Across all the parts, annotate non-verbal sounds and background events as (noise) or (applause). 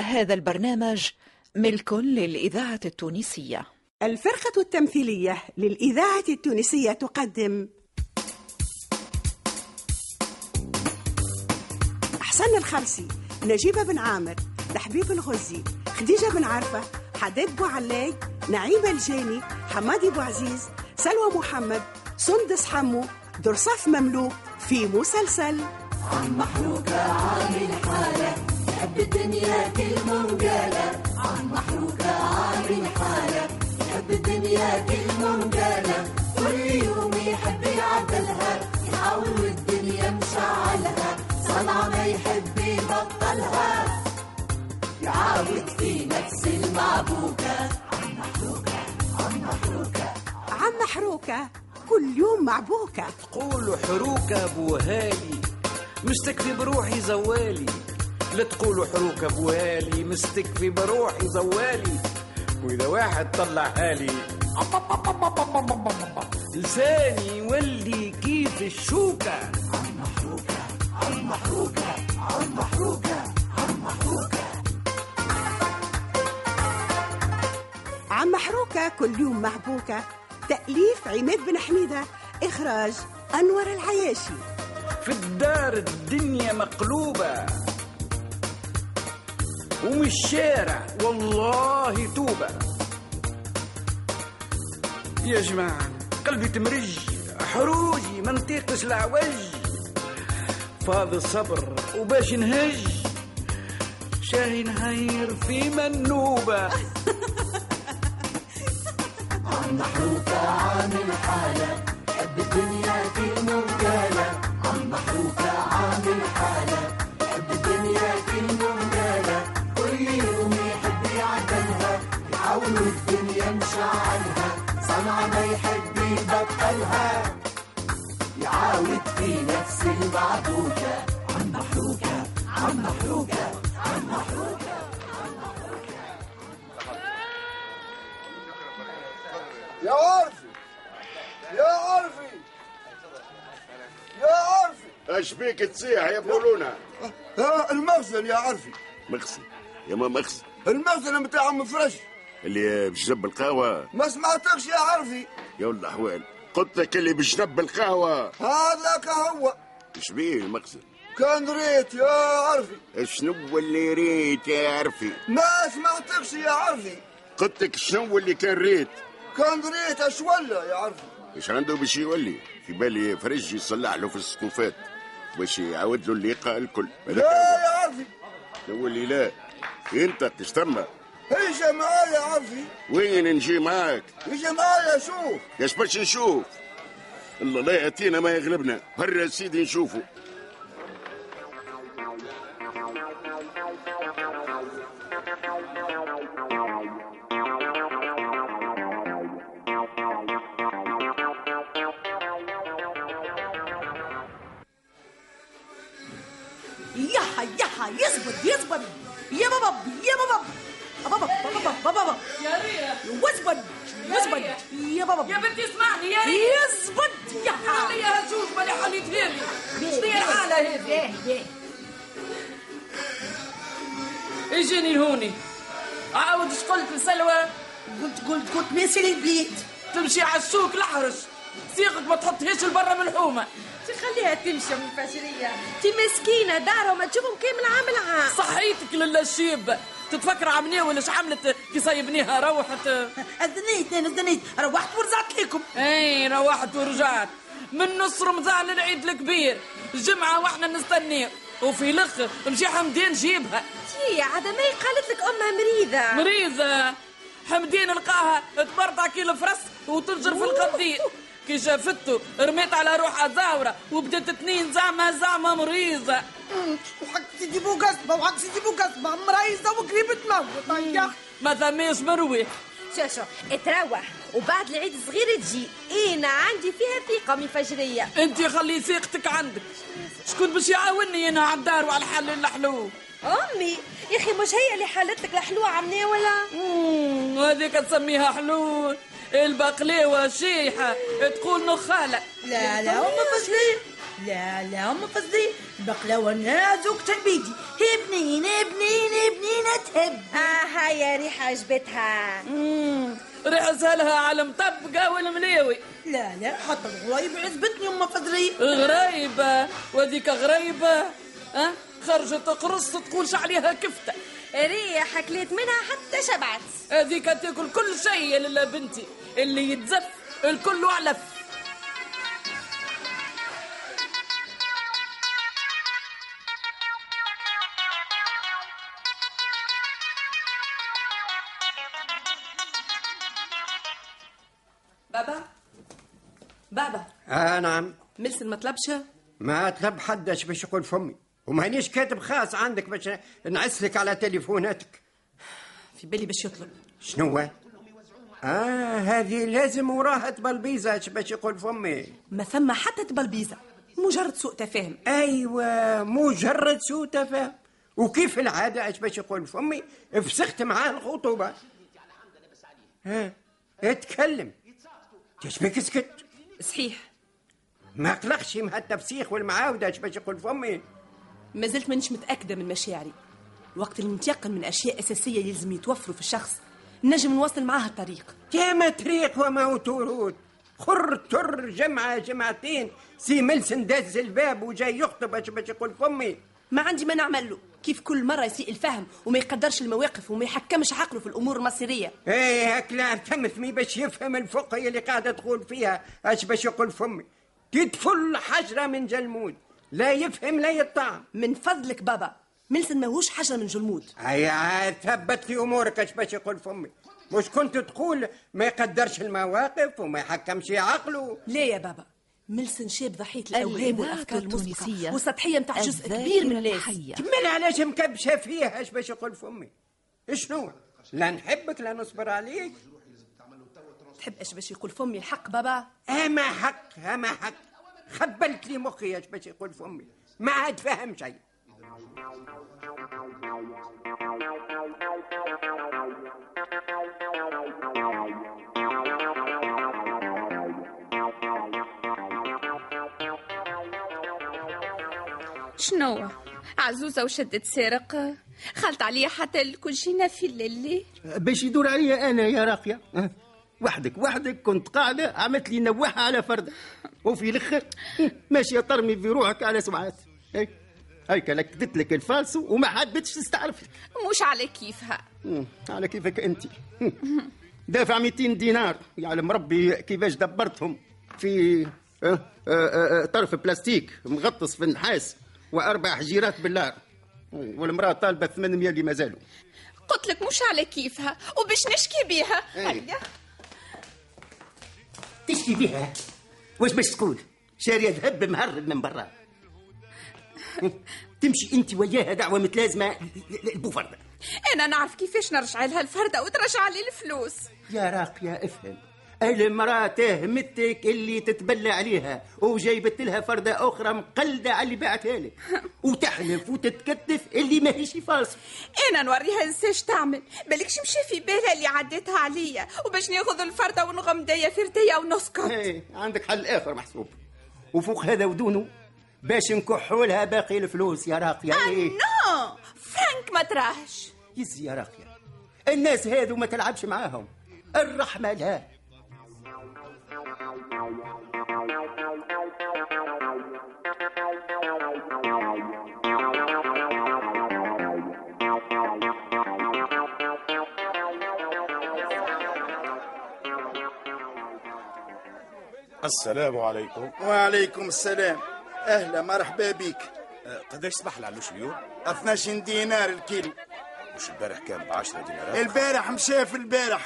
هذا البرنامج ملك للإذاعة التونسية. الفرقة التمثيلية للإذاعة التونسية تقدم. حسن الخرسي نجيب بن عامر تحبيب الغزي خديجة بن عرفة حداد بوعلاي نعيمة الجاني حمادي بوعزيز سلوى محمد سندس حمو درصاف مملوك في مسلسل. عم محروقة عامل حالة يحب الدنيا كلمة وقالة عم محروقة عامل حالة. يحب الدنيا كلمة وقالة كل يوم يحب يعدلها. يحاول الدنيا مشعلها. صنعة ما يحب يبطلها. يعاود في نفس المعبوكة. عم محروقة عم محروقة. عم محروكة كل يوم معبوكة. تقولوا حروكة بوهالي مستكفي بروحي زوالي. لا تقولوا حروكة بوهالي مستكفي بروحي زوالي. وإذا واحد طلع هالي لساني يولي كيف الشوكة. عم محروكة كل يوم معبوكة تأليف عماد بن حميدة إخراج أنور العياشي. في الدار الدنيا مقلوبة. ومن الشارع والله توبة. يا جماعة قلبي تمرج. حروجي ما نطيقش العوج. فاض الصبر وباش نهج شاهي نهير في منوبة. عم محروقة عامل حالة. يحب الدنيا كلمة وقالة عم محروقة عامل حالة. يحاول الدنيا مشعلها صنعة ما يحب يبطلها. يعاود في نفس المعبوكة عم محروقة عم محروقة عم محروقة يا عرفي يا عرفي يا عرفي اش بيك تصيح يا بولونا المخزن يا عرفي مخزن؟ يا ما مخزن؟ المخزن بتاع ام فرش اللي بجنب القهوة. ما سمعتكش يا عرفي. يا ولد أحوال قلت لك اللي بجنب القهوة. هذاك هو. اش بيه المخزن كان ريت يا عرفي. شنو اللي ريت يا عرفي؟ ما سمعتكش يا عرفي. قلت لك شنو اللي كان ريت؟ كان ريت اش ولا يا عرفي؟ إيش عنده باش يولي؟ في بالي فرج يصلح له في السقوفات باش يعاود له الليقة الكل. لا. يا عرفي. تولي لا. انت تستمع اجا معايا يا عرفي وين نجي معاك؟ اجا معايا شوف. إيش باش نشوف. الله لا يأتينا ما يغلبنا. هرا سيدي نشوفه. يحا يحا يزبط يزبط. يا بابا يا بابا. بابا بابا بابا يا ريا وزبط وزبط يا بابا. يا بنتي اسمعني يا ريا يزبط يحا خليها هشوش ماني حليتها لي شنو هي الحالة هذه؟ اجيني هوني عاود اش قلت لسلوى قلت قلت قلت ناسي البيت تمشي على السوق الحرش سيقك ما تحطهاش لبرا من الحومة. خليها تمشي من فجرية تي مسكينة دارها وما تشوفهم كامل عام العام. صحيتك للا الشيب تتفكر عمنيه ولا عملت كي صايبنيها؟ روحت. اذنيت أنا اذنيت روحت ورجعت لكم. أي روحت ورجعت. من نص رمضان للعيد الكبير. جمعة وإحنا نستنيه وفي الآخر مشي حمدين جيبها. تي عاد ما قالت لك أمها مريضة. مريضة. حمدين لقاها تبرطع كي الفرس وتنجر في القديد كي شافته رميت على روحها زاورة وبدت تنين زعمة زعمة مريضة. وحق سيدي بو قصبة وحق سيدي بو قصبة مريضة وقريب تموت يا ما ثميش مروي شو شو اتروح وبعد العيد الصغير تجي. أنا عندي فيها ثقة من فجرية أنت خلي ثقتك عندك. شكون باش يعاوني؟ أنا على الدار وعلى الحل الحلو. أمي يا أخي مش هي اللي حلت لك الحلوة عمنيه ولا؟ مم، هذيك تسميها حلول. البقليوة شيحة تقول نخالة لا لا هم فصلين لا لا هم فصلين البقلاوة نازك تلبيدي هي بنين هي بنين هي بنينة حب آه هيا ريحة عجبتها ريحة سهلها على مطبقة والمليوي. لا لا حتى الغرايب عجبتني أم فضري غريبة. وذيك غريبة. ها؟ خرجت قرص تقولش عليها كفتة. ريحة كليت منها حتى شبعت. هذيك تاكل كل شيء يا للا بنتي. اللي يتزف الكل علف بابا؟ بابا. آه نعم. ملسن ما طلبش ما طلب حدش باش يقول فمي. ومانيش كاتب خاص عندك باش نعسلك على تليفوناتك. في بالي باش يطلب. شنو آه هذه لازم وراها تبلبيزة باش يقول فمي. ما ثم حتى تبلبيزة مجرد سوء تفاهم. أيوه مجرد سوء تفاهم. وكيف العادة؟ اش باش يقول فمي؟ فسخت معاه الخطوبة. ها اتكلم. تشبك سكت؟ صحيح. ما قلقش مع التفسيخ والمعاودة اش باش يقول فمي؟ ما زلت مانيش متأكدة من مشاعري. وقت اللي نتيقن من أشياء أساسية يلزم يتوفروا في الشخص نجم نواصل معاه الطريق. يا طريق وما وتورود خر تر جمعة جمعتين. سي ملسن داز الباب وجاي يخطب. اش باش يقول فمي ما عندي ما نعمل له. كيف كل مرة يسيء الفهم وما يقدرش المواقف وما يحكمش عقله في الأمور المصيرية. إيه هكلا تمثمي باش يفهم الفقه اللي قاعدة تقول فيها. أش باش يقول فمي تدفل حجرة من جلمود. لا يفهم لا يطعم. من فضلك بابا. ملسن ماهوش حجر من جلمود. هيا ثبت في أمورك اش باش يقول فمي. مش كنت تقول ما يقدرش المواقف وما يحكمش عقله. لا يا بابا. ملسن شاب ضحية الأوهام والأفكار المسبقة التونسية والسطحية متاع جزء كبير من الناس. تمل علاش مكبشة فيها اش باش يقول فمي. شنو؟ لا نحبك لا نصبر عليك. تحب إيش باش يقول فمي الحق بابا؟ اما حق اما حق. خبلت لي مخي اش باش يقول فمي. ما عاد فهم شيء. شنو؟ عزوزة وشدت سارق خلت عليا حتى كل جينا في الليل. باش يدور عليا أنا يا راقية. أه، وحدك وحدك كنت قاعدة عملت لي نوحها على فرده وفي الأخر ماشيه ترمي في روحك على سمعات. هيك لكدت لك الفالسو وما حبيتش تستعرفي مش على كيفها. مم، على كيفك انت. دافع 200 دينار. يعلم ربي كيفاش دبرتهم. في أه، أه، أه، طرف بلاستيك مغطس في النحاس وأربع حجيرات بالنار. والمرأة طالبة 800 اللي ما زالوا. قلت لك مش على كيفها. وباش نشكي بيها. إيه. هيا. تشكي بها واش باش تقول؟ شارية ذهب مهرب من برا. (laughs) تمشي انت وياها دعوة متلازمه البوفرده أنا نعرف كيفاش نرجع لها الفردة وترجع لي الفلوس. يا راقية افهم. المرأة تهمتك اللي تتبلى عليها وجايبت لها فردة أخرى مقلدة على اللي بعتها لك. (laughs) وتحلف وتتكتف اللي ماهيش فاصل أنا نوريها نساش تعمل. بالكش مشي في بالها اللي عديتها عليا. وباش ناخذ الفردة ونغم دايا في ردية ونسكت. إيه عندك حل آخر محسوب. وفوق هذا ودونه باش نكحوا لها باقي الفلوس يا راقية. إيه نو! فرانك ما تراهش. يز يا راقية. الناس هذو ما تلعبش معاهم. الرحمة لا. السلام عليكم. وعليكم السلام. أهلا مرحبا بك. أه، قداش صباح العلوش اليوم؟ 12 دينار الكيلو. مش البارح كان ب 10 دينارات؟ البارح مشى في البارح.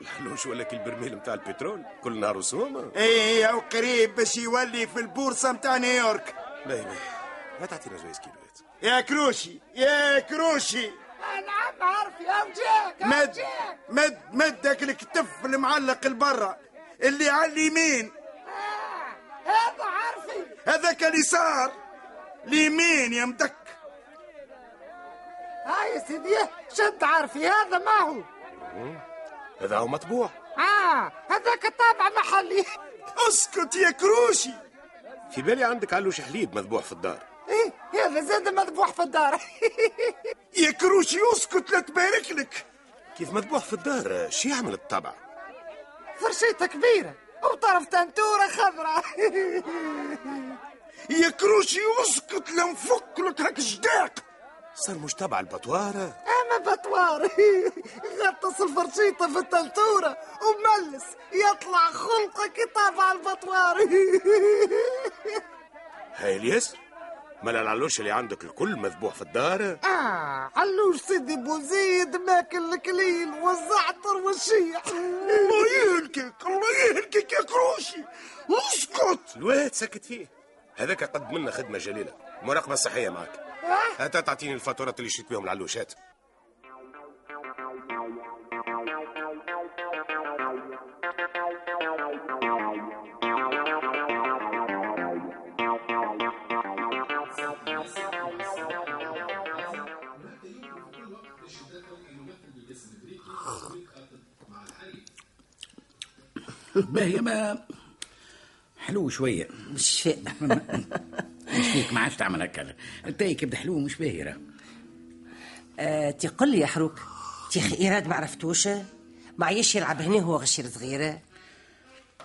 العلوش ولا البرميل نتاع البترول؟ كل نهار وسومه إيه أو قريب باش يولي في البورصة متاع نيويورك. باهي باهي ما تعطينا جويز كيلوات يا كروشي يا كروشي. نعم عارف يا وجهك مد وجهك مد مدك الكتف المعلق لبرا اللي على اليمين. هذا عارفي هذاك اليسار اليمين يا مدك هاي يا سيدي شد عارفي هذا ما هو؟ هذا هو مطبوع. آه هذاك تابع محلي. اسكت يا كروشي. في بالي عندك علوش حليب مذبوح في الدار. إيه هذا زاد مذبوح في الدار. (laughs) يا كروشي اسكت لا تبارك لك. كيف مذبوح في الدار؟ شو يعمل الطبع فرشيته كبيرة. وطرف تنتورة خضراء. (laughs) يا كروشي اسكت لا نفك لك هاك جداق صار مش تبع البطوارة. أما بطوار (laughs) غطس الفرشيطة في التنتورة وملس. يطلع خلقه كتاب على البطوار (laughs) هاي اليسر مال العلوش اللي عندك الكل مذبوح في الدار؟ آه علوش سيدي بوزيد ماكل الكليل والزعتر والشيح. الله يهلكك الله يهلكك يا كروشي. اسكت. الواد سكت فيه. هذاك قد منا خدمة جليلة. مراقبة صحية معك. هات تعطيني الفاتورات اللي شريت بهم العلوشات. باهي ما حلو شوية. مش مش فيك ما عادش تعمل هكا. انت كبد حلو مش باهي راه. آه تقول لي يا حروك. تيخ ايراد ما عرفتوش. ما عيش يلعب هنا هو غشير صغيره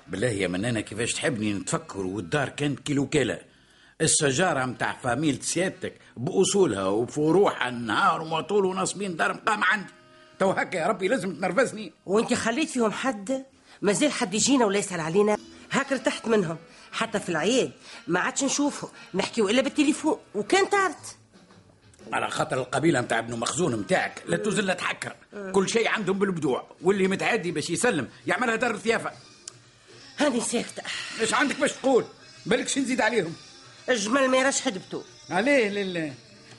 بالله يا منانة كيفاش تحبني نتفكر والدار كانت كيلوكالة الشجرة متاع فاميل سيادتك بأصولها وفروعها النهار وطول ونصبين دار مقام عندي تو هكا يا ربي لازم تنرفزني. وانت خليت فيهم حد؟ مازال حد يجينا ولا يسأل علينا؟ هاك ارتحت منهم. حتى في العياد ما عادش نشوفه. نحكيو إلا بالتليفون. وكان تارت. على خاطر القبيلة متاع ابن مخزون متاعك. لا تزل تحكر. كل شيء عندهم بالبدوع. واللي متعدي باش يسلم. يعملها دار ثيافة هاني ساكتة. إيش عندك باش تقول. بالكش نزيد عليهم. الجمل ما يراش حدبته عليه لله.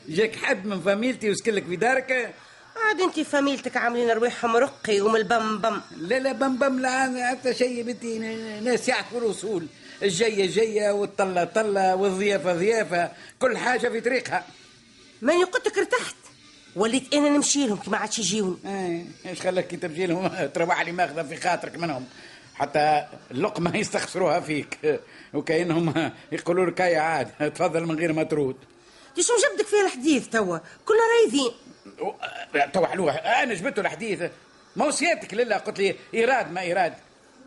جاك حد من فاميلتي وسكلك في دارك. عاد انت فاميلتك عاملين رواحهم رقي ومن البم بم لا لا بم بم لا حتى شيء بنتي ناس يعرفوا الوصول الجية جية والطلة طلة والضيافة ضيافة كل حاجة في طريقها. ماني قلت لك ارتحت؟ وليت أنا نمشي لهم كي ما عادش يجيون. إيه إيش خلاك كي تمشي لهم؟ (laughs) تروح لي ماخذة في خاطرك منهم. حتى اللقمة (laughs) يستخسروها فيك. وكأنهم (laughs) يقولوا لك يا عاد تفضل من غير ما ترود. شو جبدك فيها الحديث توا؟ كلنا رايدين تو حلوة. أنا جبته الحديث. ما سيادتك لله؟ قلت لي إيراد ما إيراد.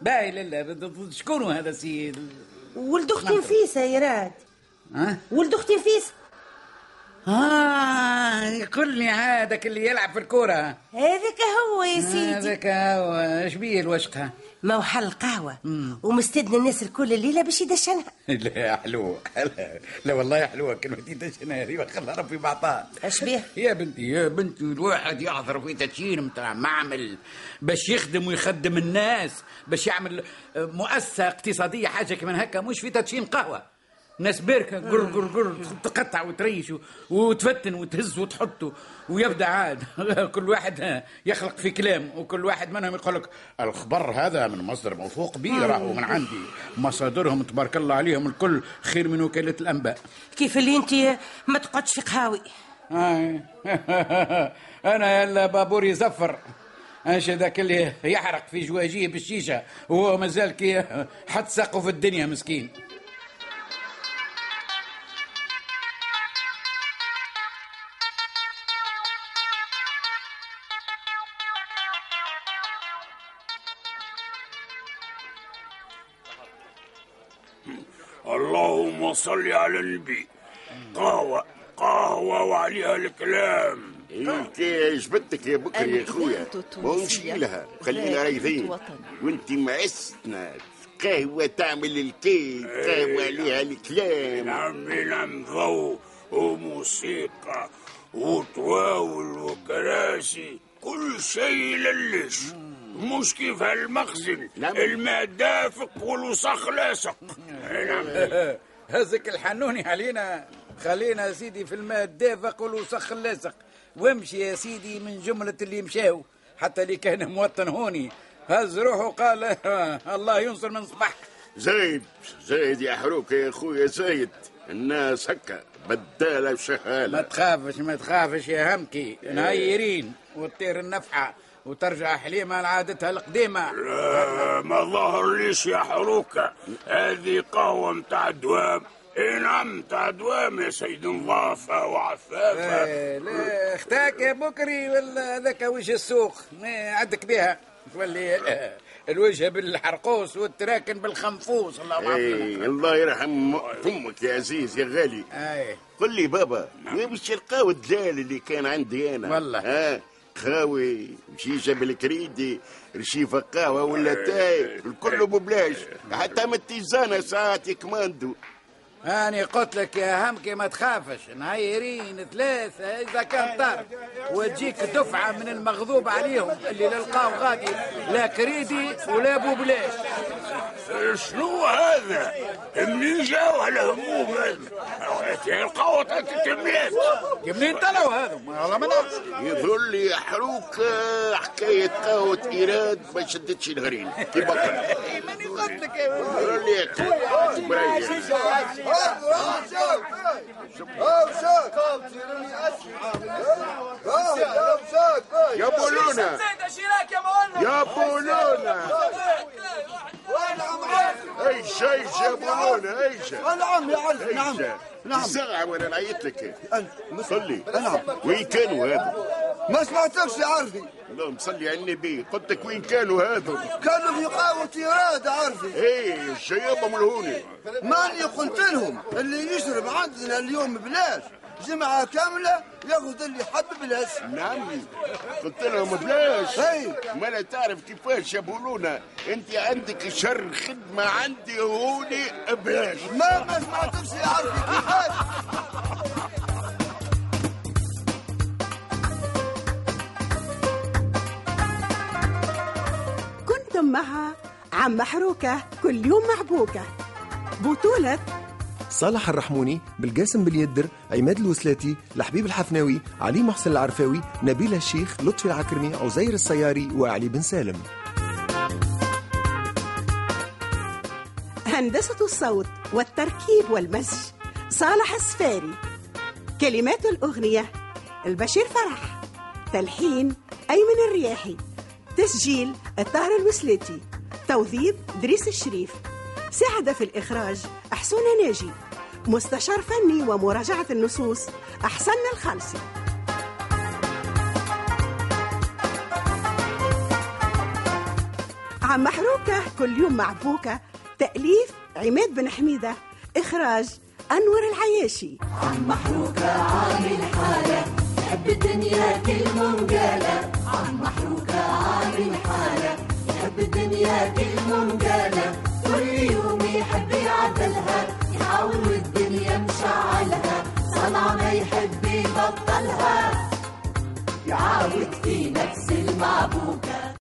باهي لله. شكون هذا السيد؟ ولد أختي نفيسة يا راد ها؟ ولد أختي نفيسة. آه يقول لي هذاك اللي يلعب في الكرة هذاك هو يا سيدي. هذاك هو. إيش بيه الوشقة؟ ما هو حل قهوة ومستدنا الناس الكل الليلة باش يدشنها. (laughs) لا حلوة. لا, لا والله حلوة كلمتين دشنها هذه خلى ربي بعطاها. اش بيه يا بنتي يا بنتي الواحد يحضر في تدشين متاع معمل باش يخدم ويخدم الناس باش يعمل مؤسسة اقتصادية حاجة كمان هكا مش في تدشين قهوة. ناس باركة قر قر قر تقطع وتريش وتفتن وتهز وتحط ويبدأ عاد. (laughs) كل واحد يخلق في كلام وكل واحد منهم يقول لك الخبر هذا من مصدر موثوق به راهو من عندي. مصادرهم تبارك الله عليهم الكل خير من وكالة الأنباء. كيف اللي انت ما تقعدش في قهاوي؟ آه. (laughs) أنا يلا بابور يزفر إيش ذاك اللي يحرق في جواجيه بالشيشة. وهو مازال كي حط ساقه في الدنيا مسكين. اللهم صل على النبي. قهوة قهوة وعليها الكلام. انت جبدتك يا بكري يا خويا ما نمشي لها. خلينا رايحين وأنت معستنا قهوة تعمل الكيك قهوة عليها الكلام. عمي نعم ضوء وموسيقى وطواول وكراسي. كل شيء للش مش كيف هالمخزن. الماء دافق والوسخ لاصق نعم. (laughs) هزك الحنوني علينا. خلينا يا سيدي في الماء الدافق والوسخ اللاصق وامشي يا سيدي من جملة اللي مشاو. حتى اللي كان موطن هوني. هز روحه قال (laughs) الله ينصر من صباح زايد زايد يا حروك يا خويا زايد الناس هكا بدالة ما وشهالة تخافش ما تخافش يا همكي. نهيرين وتطير النفحة. وترجع حليمة لعادتها القديمة. لا ما ظهر ليش يا حروكة. هذه قهوة متاع دوام. اي نعم تاع دوام يا سيد نظافة وعفافة. إيه، لا اختاك يا بكري ولا ذاك وجه السوق. ما عندك بها. تولي (laughs) الوجه بالحرقوس والتراكن بالخنفوس. الله اي يعافيك الله يرحم فمك يا عزيز يا غالي. اي قل لي بابا وين مش القهوة الدلال اللي كان عندي أنا؟ والله. ها؟ خاوي شيشة بالكريدي رشيفة قهوة ولا تاي الكل ببلاش. حتى من التيزانة ساعات كماندو أنا قلت لك يا همكي ما تخافش. نهيرين ثلاثة إذا كان طار. وتجيك دفعة من المغضوب عليهم اللي للقاو غادي. لا كريدي ولا بوبلاش شنو هذا؟ منين جاو على هموم هذا؟ القوة تتميت منين طلعوا هذا؟ والله ما نعرف يظهر لي حروك آه، حكاية قهوة إيراد ما شدتش الهرين كي بقى ماني قلت لك يظهر لي. يا بولونا يا بولونا إيش إيش يا بولونا إيش نعم يا عرفي نعم نعم. ساعة وأنا نعيط لك صلي. نعم. وين كانوا هذا؟ ما سمعتكش يا عرفي؟ اللهم صلي على النبي. قلت لك وين كانوا هذا؟ كانوا في قهوة إيراد عرفي. إيه الشيابة ملهوني ماني قلت لهم اللي يشرب عندنا اليوم بلاش. جمعة كاملة ياخذ اللي يحب بلاش نعم. قلت لهم بلاش. اي ما لا تعرف كيفاش يقولونا. أنت عندك شر خدمة عندي هوني بلاش. ما ما سمعتكش يا عرفي كيفاش؟ كنتم مع عم محروكة كل يوم محبوكة. بطولة صالح الرحموني بالقاسم باليدر عماد الوسلاتي لحبيب الحفناوي علي محسن العرفاوي نبيل الشيخ لطفي العكرمي عزير السياري وعلي بن سالم. هندسة الصوت والتركيب والمزج صالح السفاري كلمات الأغنية البشير فرح. تلحين أيمن الرياحي. تسجيل الطاهر الوسلاتي. توظيف دريس الشريف. ساعد في الإخراج أحسن ناجي. مستشار فني ومراجعة النصوص أحسن الخالصي عم محروكة كل يوم معبوكة تأليف عماد بن حميدة. إخراج أنور العياشي. عم محروكة عامل حالة. يحب الدنيا كل منقالة عم محروكة عامل حالة. يحب الدنيا كل منقالة كل مشعلها صنع ما يحب يبطلها. يعاود في نفس المعبوكة